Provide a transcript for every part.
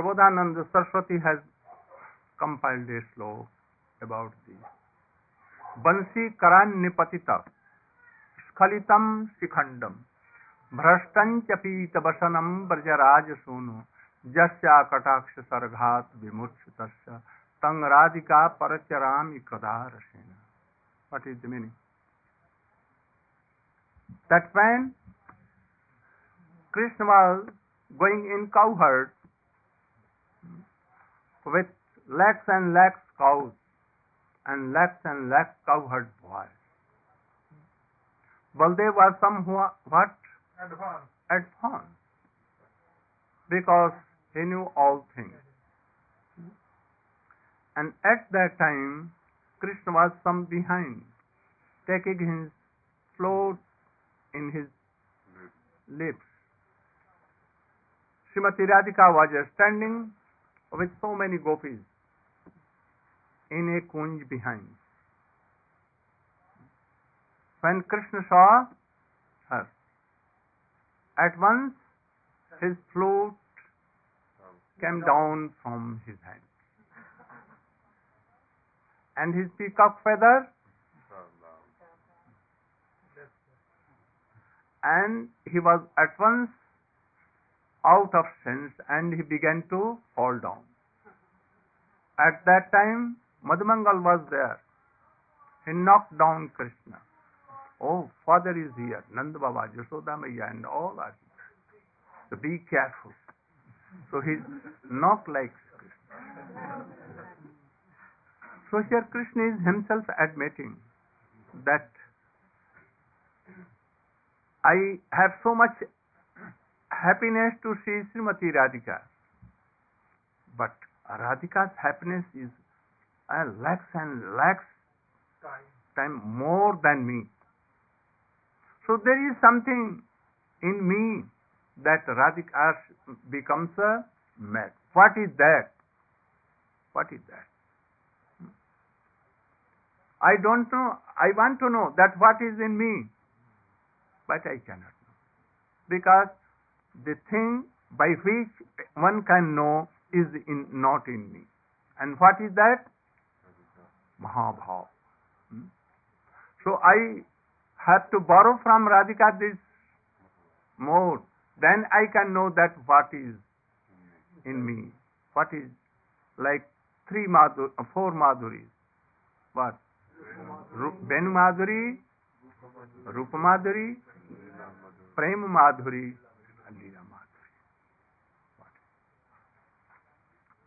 Prabodhananda Saraswati has compiled a sloka about this. Bansi Karanyapatita Skalitam Sikhandam Bhrashtanch Pitabasanam Brajaraja Sunu Jasya Kataksh Sarghat Vimurchitasya Tang Radhika Paracharami Kadarasena. What is the meaning? That when Krishna was going in cowherd with lakhs and lakhs cows and lakhs and lakhs cowherd boys. Baldev was somewhat. Advanced. Because he knew all things. And at that time, Krishna was some behind, taking his float in his lips. Srimati Radhika was standing with so many gopis in a kunj behind. When Krishna saw her, at once his flute came down from his hand. And his peacock feather and he was at once out of sense and he began to fall down. At that time, Madhumangal was there. He knocked down Krishna. Oh, father is here, Nanda Baba, Yashoda Maya, and all are here. So be careful. So he knocked like Krishna. So here Krishna is himself admitting that I have so much happiness to see Srimati Radhika. But Radhika's happiness is uh, lakhs and lakhs Time. time more than me. So there is something in me that Radhika becomes a mad. What is that? What is that? I don't know. I want to know that what is in me, but I cannot know. Because the thing by which one can know is in, not in me. And what is that? Mahabhav. Hmm? So I have to borrow from Radhika this mode. Then I can know that what is in me. What is like three madhur, four madhuris. What? Benu Madhuri, Rupa Madhuri, Prem Madhuri, लीला मात्र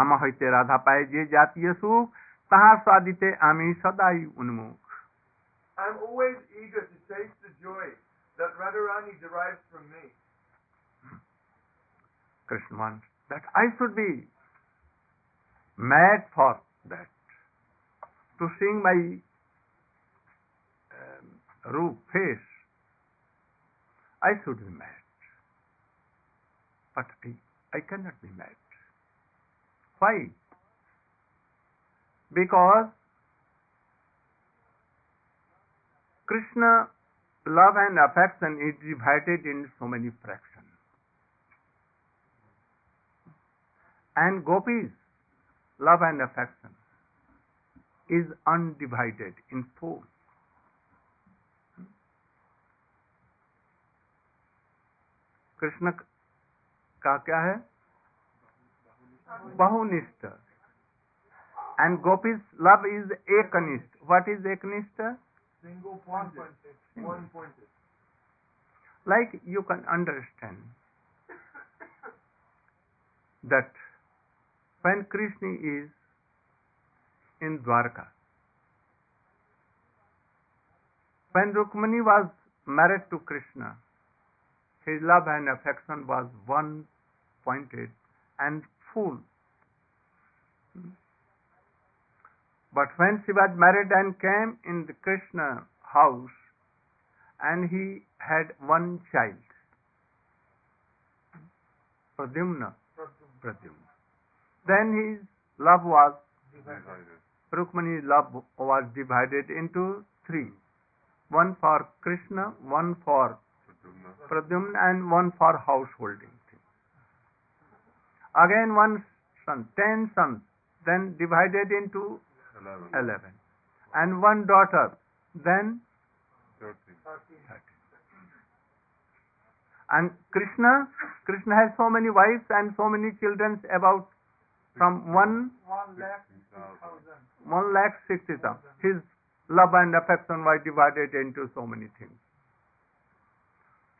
आम हईते राधा पाए जे जातीय सुख तहा स्वादिते आमी सदाई उन्मुख I am always eager to taste the joy that Radharani derives from me. Krishna wants that I should be mad for that. To seeing my um, roop face, I should be mad. But I, I cannot be mad. Why? Because Krishna love and affection is divided in so many fractions. And gopis, love and affection is undivided in four. Krishna का क्या है? बहुनिष्ठ। And gopis love is एक निष्ठ what is एक निष्ठ like you can understand that when Krishna is in Dwarka when Rukmini was married to Krishna his love and affection was one pointed and full. But when she was married and came in the Krishna house, and he had one child, Pradyumna. Pradyumna. Then his love was, Rukmani's love was divided into three. One for Krishna, one for Pradyumna, and one for householding. Again, one son, ten sons, then divided into Eleven. and one daughter, then Thirteen. and Krishna, Krishna has so many wives and so many children about from one One lakh Sixteen six thousand. thousand. one lakh sixty thousand. His love and affection were divided into so many things.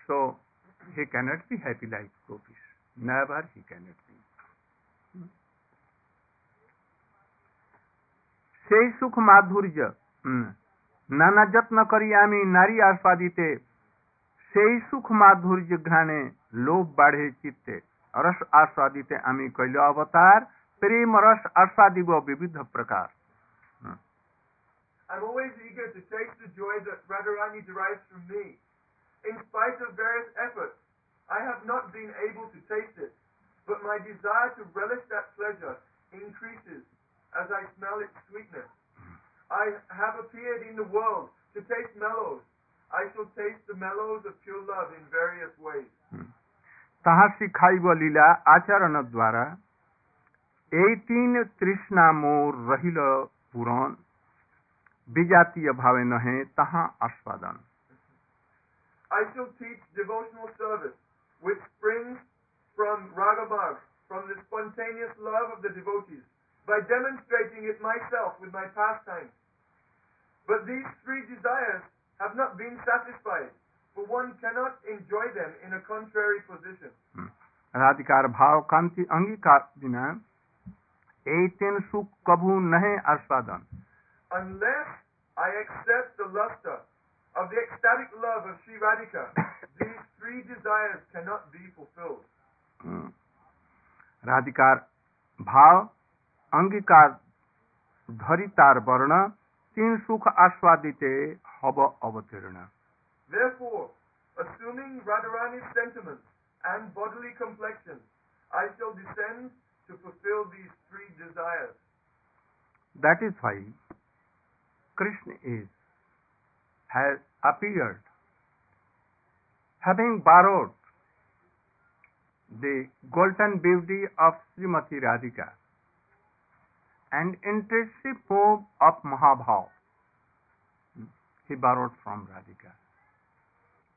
So he cannot be happy like gopis. Never he cannot সেই সুখ মাধুর্য হুম, নানা যত্ন করি আমি নারী আস্বাদিতে সেই সুখ মাধুর্য ঘ্রাণে লোভ বাড়ে চিত্তে রস আস্বাদিতে আমি কইল অবতার প্রেম রস আস্বাদিব বিবিধ প্রকার I'm always eager to taste the joy that Radharani derives from me. In spite of various efforts, I have not been able to taste it, but my desire to relish that pleasure increases as I smell its sweetness. I have appeared in the world to taste mellows. I shall taste the mellows of pure love in various ways. তাহা শিখাইব লীলা আচরণ দ্বারা এই তিন তৃষ্ণা মোর রহিল পুরন বিজাতীয় ভাবে নহে তাহা আস্বাদন I shall teach devotional service, which springs from Ragamarg, from the spontaneous love of the devotees, by demonstrating it myself with my pastimes. But these three desires have not been satisfied, for one cannot enjoy them in a contrary position. unless I accept the luster of the ecstatic love of Sri Radhika, these three desires cannot be fulfilled. Radhikar, bhav. अंगीकार ধরি তার বর্ণা তিন সুখ আস্বাদিতে হব অবতীর্ণ assuming Radharani's sentiments and bodily complexion, I shall descend to fulfill these three desires. That is why Krishna is has appeared having borrowed the golden beauty of Srimati Radhika. And intrinsic form of Mahabhav. He borrowed from Radhika.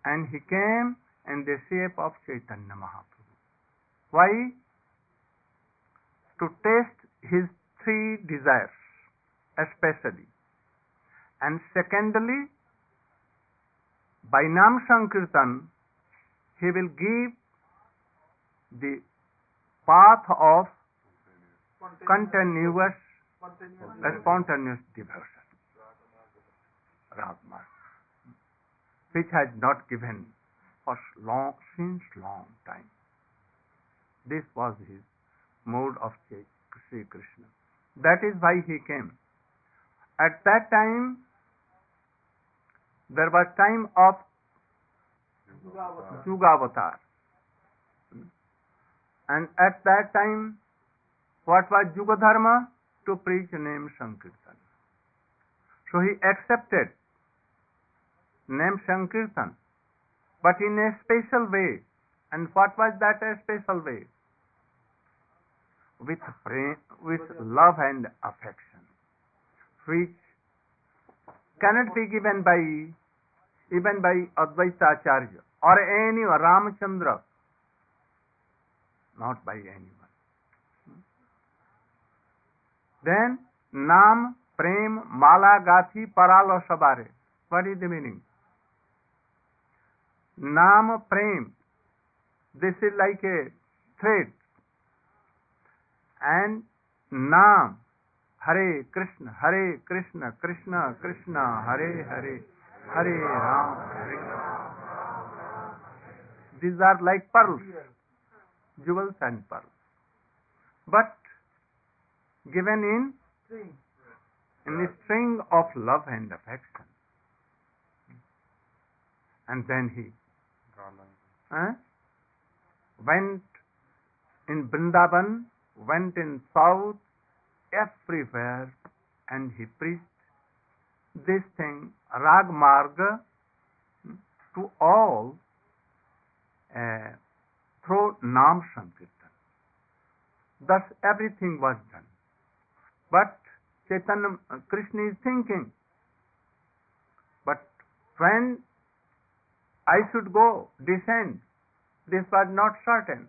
And he came in the shape of Chaitanya Mahaprabhu. Why? To test his three desires, especially. And secondly, by Nam Sankirtan, he will give the path of continuous, Spontaneous. devotion. Ragmarg, which has not given for long, since long time. This was his mode of Sri Krishna. That is why he came. At that time, there was time of. Yugavatar. And at that time, what was Yuga Dharma? To preach name Sankirtan. So he accepted name Sankirtan, but in a special way. And what was that a special way? With, with love and affection, which cannot be given by even by Advaita Acharya or any Ramchandra, not by anyone. Then नाम प्रेम माला गाथी पराल सबारे what is the meaning नाम प्रेम this is like a thread and नाम Hare Krishna Hare Krishna Krishna Krishna Hare Hare Hare Ram Hare these are like pearl jewels and pearl but given in in a string of love and affection. And then he eh, went in Vrindavan, went in south, everywhere, and he preached this thing, Rag Marga, to all uh, through Nam Sankirtan. Thus everything was done. But Chaitanya, uh, Krishna is thinking, but when I should go, descend, this was not certain.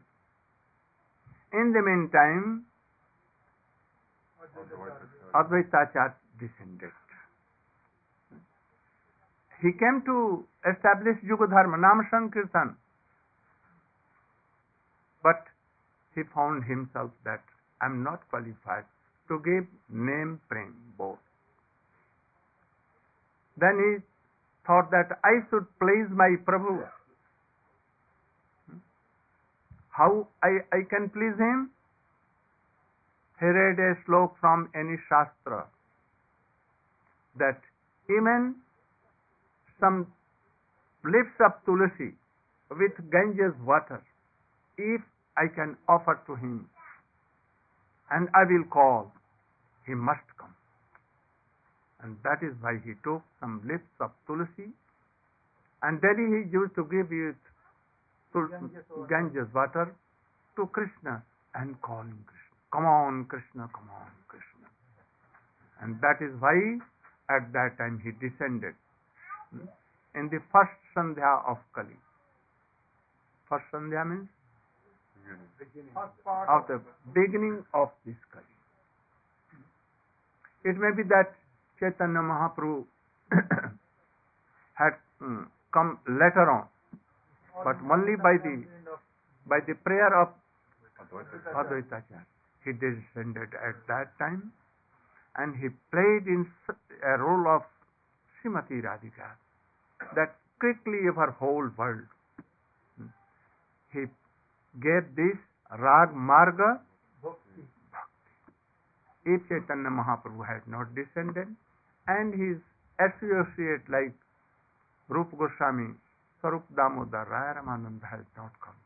In the meantime, Advaitacharya descended. He came to establish Yuga Dharma, Nam Sankirtan. But he found himself that I'm not qualified to give name prem both. Then he thought that I should please my Prabhu. How I, I can please him? He read a slok from any shastra that even some leaves of tulsi with Ganges water, if I can offer to him and I will call, he must come. And that is why he took some leaves of tulsi and daily he used to give it Ganges water. Ganges water to Krishna and calling Krishna. Come on, Krishna, come on, Krishna. And that is why at that time he descended hmm, in the first Sandhya of Kali. First Sandhya means part of the beginning of this Kali. It may be that Chaitanya Mahaprabhu had mm, come later on, but only by the by the prayer of Advaitacharya. He descended at that time and he played in a role of Srimati Radhika that quickly over whole world. He gave this Rag Marga. If Chaitanya Mahaprabhu had not descended and his associate like Rupa Goswami, Sarup Damodar, Raya Ramananda has not come.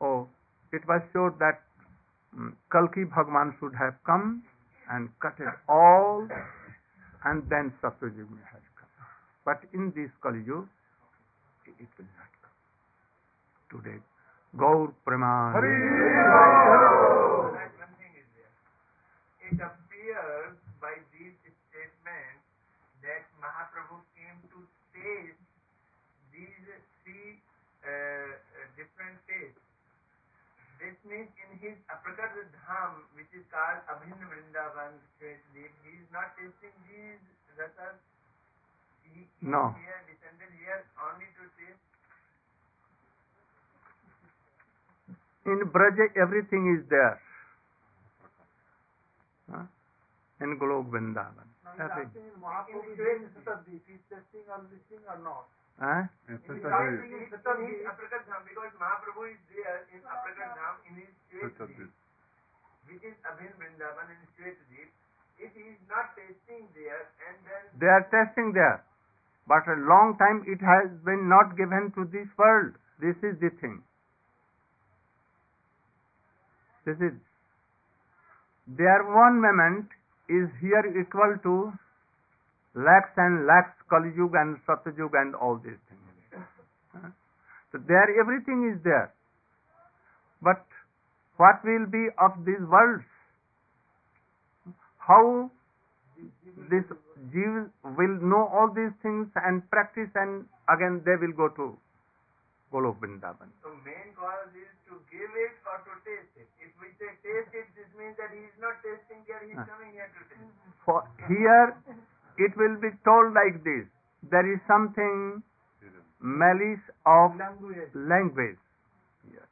Oh, it was sure that mm, Kalki Bhagwan should have come and cut it all and then Satyajug has come. But in this Kali Yuga, it will not come. Today, Gaur Praman. It appears by these statements that Mahaprabhu came to taste these three uh, different tastes. This means in his Aprakat Dham, which is called Abhinna Vrindavan he is not tasting these rasas. He No. here, descended here only to taste. In Braj everything is there. Huh? In Golok Vrindavan. Now he's Everything. asking Mahaprabhu is doing Shvetdeep. He's testing or listening or not. Huh? It's He's such a asking way. in In his Shvetdeep. Aprakat Dham, because Mahaprabhu is there in Aprakat Dham in his Such a Shvetdeep. way. which is Abhin Vrindavan and Shvetadip, if he is not tasting there and then They are testing there. But a long time it has been not given to this world. This is the thing. This is their one moment is here equal to lakhs and lakhs Kali Yuga and Satyajug and all these things. So there everything is there. But what will be of these worlds? How this Jews will know all these things and practice and again they will go to Golok Vrindavan. the main cause is to give it or to taste it. If we say taste it, this means that he is not tasting here, he is Huh. coming here to taste. For here it will be told like this. There is something malice of Language. language. Yes.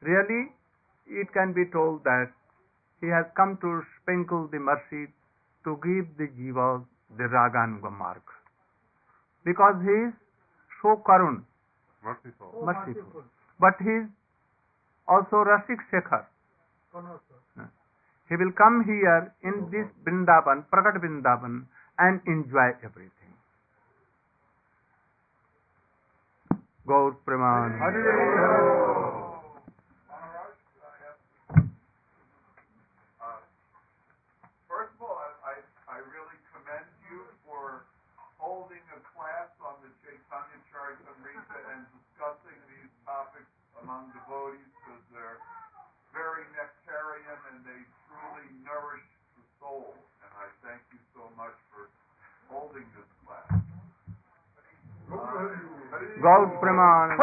Really, it can be told that he has come to sprinkle the mercy to give the jiva the raganuga marg. Because he is so karun, Merciful. Merciful. but he is also Rasik Shekhar. He will come here in this Vrindavan, Prakat Vrindavan, and enjoy everything. Gaur Preman. Gaur Praman.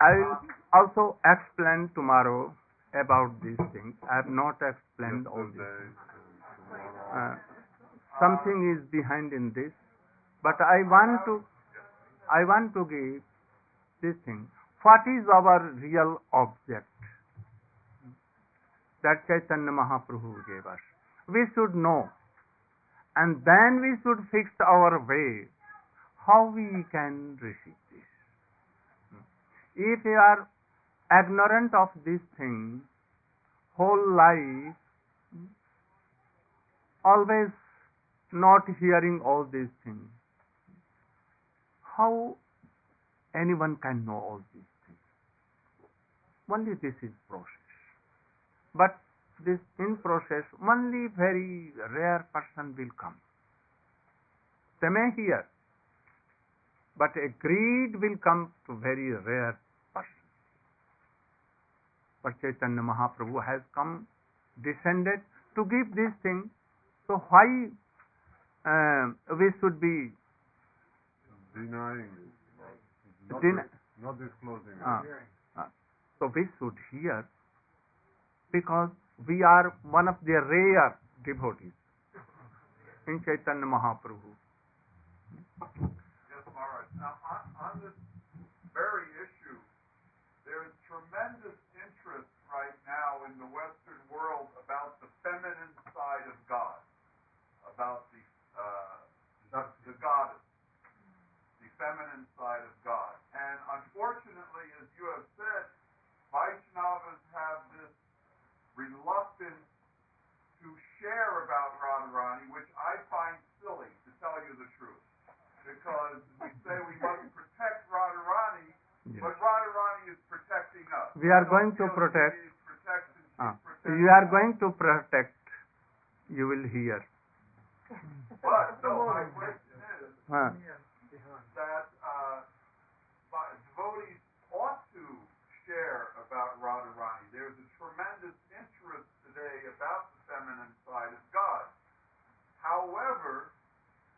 I will also explain tomorrow about these things. I have not explained all these Yesterday, things. tomorrow. Uh, something is behind in this, but I want to, I want to give this thing. What is our real object? That Chaitanya Mahaprabhu gave us. We should know, and then we should fix our way how we can receive this. If you are ignorant of this thing, whole life, always not hearing all these things, how anyone can know all these things? Only this is process. But this in process, only very rare person will come. They may hear, but a greed will come to very rare person. But Chaitanya Mahaprabhu has come, descended to give this thing. So why uh, we should be Denying it. Not, Den- not disclosing it. Ah. so we should hear because we are one of the rare devotees in Chaitanya Mahaprabhu. Now, on, on this very issue, there is tremendous interest right now in the Western world about the feminine side of God, about the uh, the, the goddess, the feminine side of God. And unfortunately, as you have said, Vaishnavas have this reluctance to share about Radharani, which I find silly, to tell you the truth because we say we must protect Radharani, Yes. but Radharani is protecting us. We are going to protect- She needs protection. She's protecting you are going to protect, you will hear. But no, my question is Huh. that uh, by- devotees ought to share about Radharani. There's a tremendous interest today about the feminine side of God. However,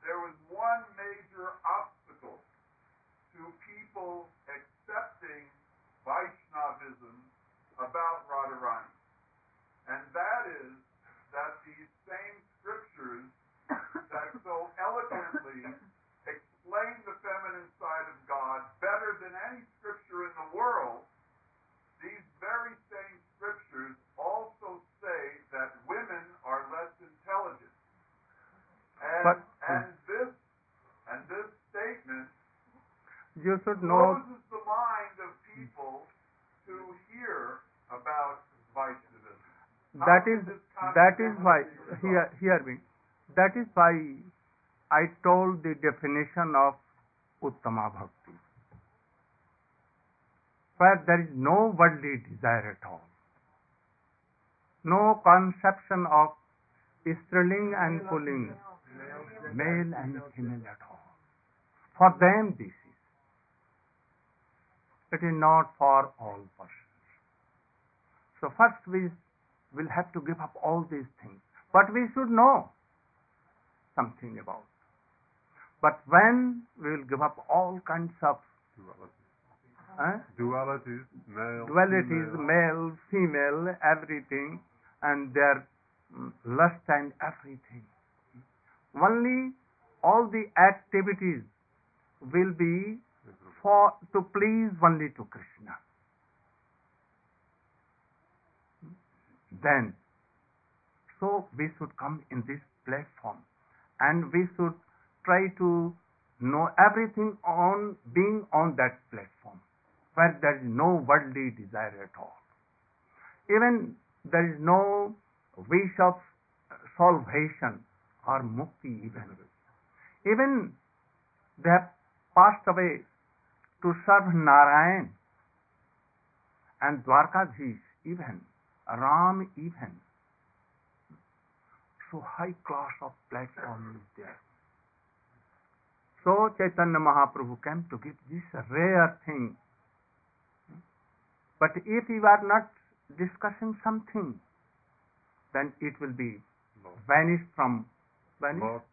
there was one major obstacle to people accepting Vaishnavism about Radharani. And that is that these same scriptures that so eloquently explain the feminine side of God better than any scripture in the world, these very same scriptures also say that women are less intelligent. And, But- and this and this statement You should know closes the mind of people to hear about that is that is why hear hear me. That is why I told the definition of Uttama Bhakti. Where there is no worldly desire at all. No conception of Striling and Puling, male and female at all. For them this is. It is not for all persons. So first we will have to give up all these things. But we should know something about. But when we will give up all kinds of Duality. eh, Dualities, male, dualities, female. male, female, everything, and their mm, lust and everything. Only all the activities will be for to please only to Krishna. Then, so we should come in this platform and we should try to know everything on being on that platform where there is no worldly desire at all. Even there is no wish of salvation or mukti even. Even they have passed away to serve Narayan and Dwarkadhish even, Ram even. So high class of platform is there. So Chaitanya Mahaprabhu came to give this rare thing. But if you are not discussing something, then it will be vanished from vanished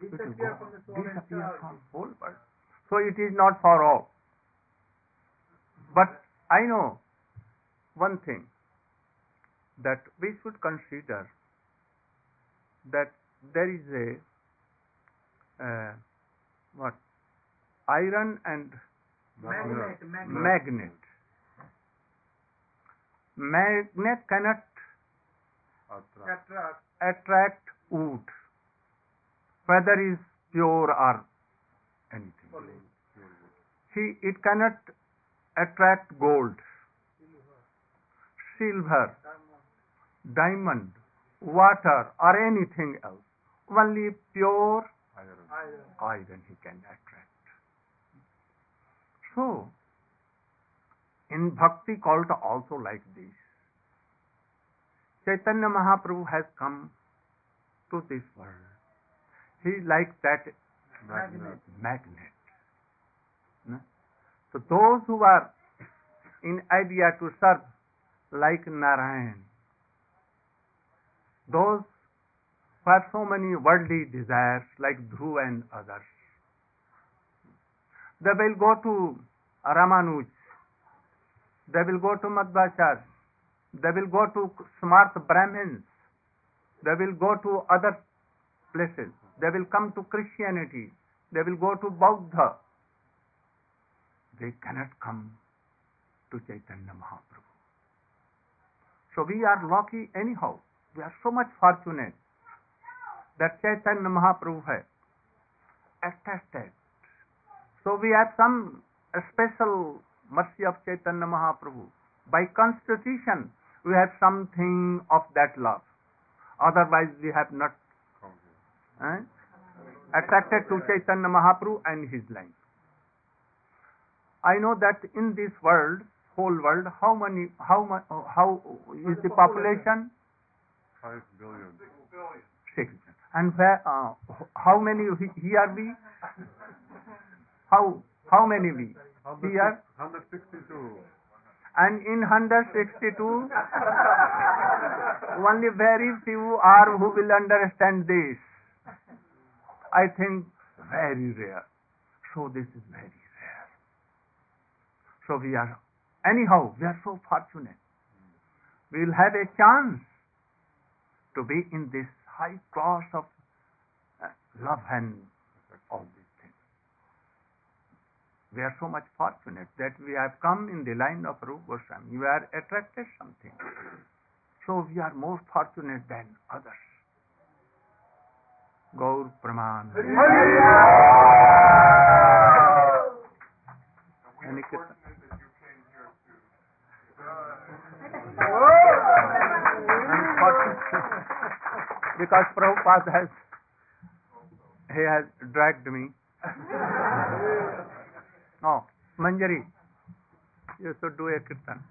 Disappear from the whole world. So it is not for all. But I know one thing that we should consider that there is a uh, what iron and Magnet, magnet. magnet. Magnet cannot Attract. Attract. attract wood, whether is pure or anything. See, it cannot attract gold, silver, diamond, water, or anything else. Only pure Iron. Iron. he can attract. So, in bhakti cult also like this. Chaitanya Mahaprabhu has come to this world. He like that Magnet. magnet. So those who are in idea to serve like Narayan, those who have so many worldly desires like Dhruv and others, they will go to Ramanuj, they will go to Madhvacharya, they will go to smart Brahmins, they will go to other places, they will come to Christianity, they will go to Buddha. They cannot come to Chaitanya Mahaprabhu. So we are lucky anyhow. We are so much fortunate that Chaitanya Mahaprabhu has attested. So we have some special mercy of Chaitanya Mahaprabhu. By constitution, we have something of that love. Otherwise, we have not eh, attracted to Chaitanya Mahaprabhu and his line. I know that in this world, whole world, how many, how much, how is the population? Five billion. Six. And where, uh, how many he- here we? How, how many we? Here? 162. And in 162, only very few are who will understand this. I think very rare. So this is very rare. So we are, anyhow, we are so fortunate. We will have a chance to be in this high class of uh, love and all these things. We are so much fortunate that we have come in the line of Rupa Goswami. We are attracted something. So we are more fortunate than others. Gaur Praman. Any kirtan? Because Prabhupada has he has dragged me. Oh, Manjari, you should do a kirtan.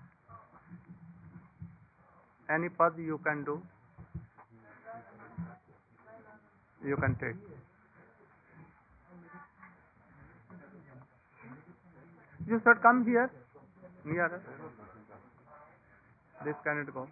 Any pad you can do, you can take. You should come here, near us. This cannot go.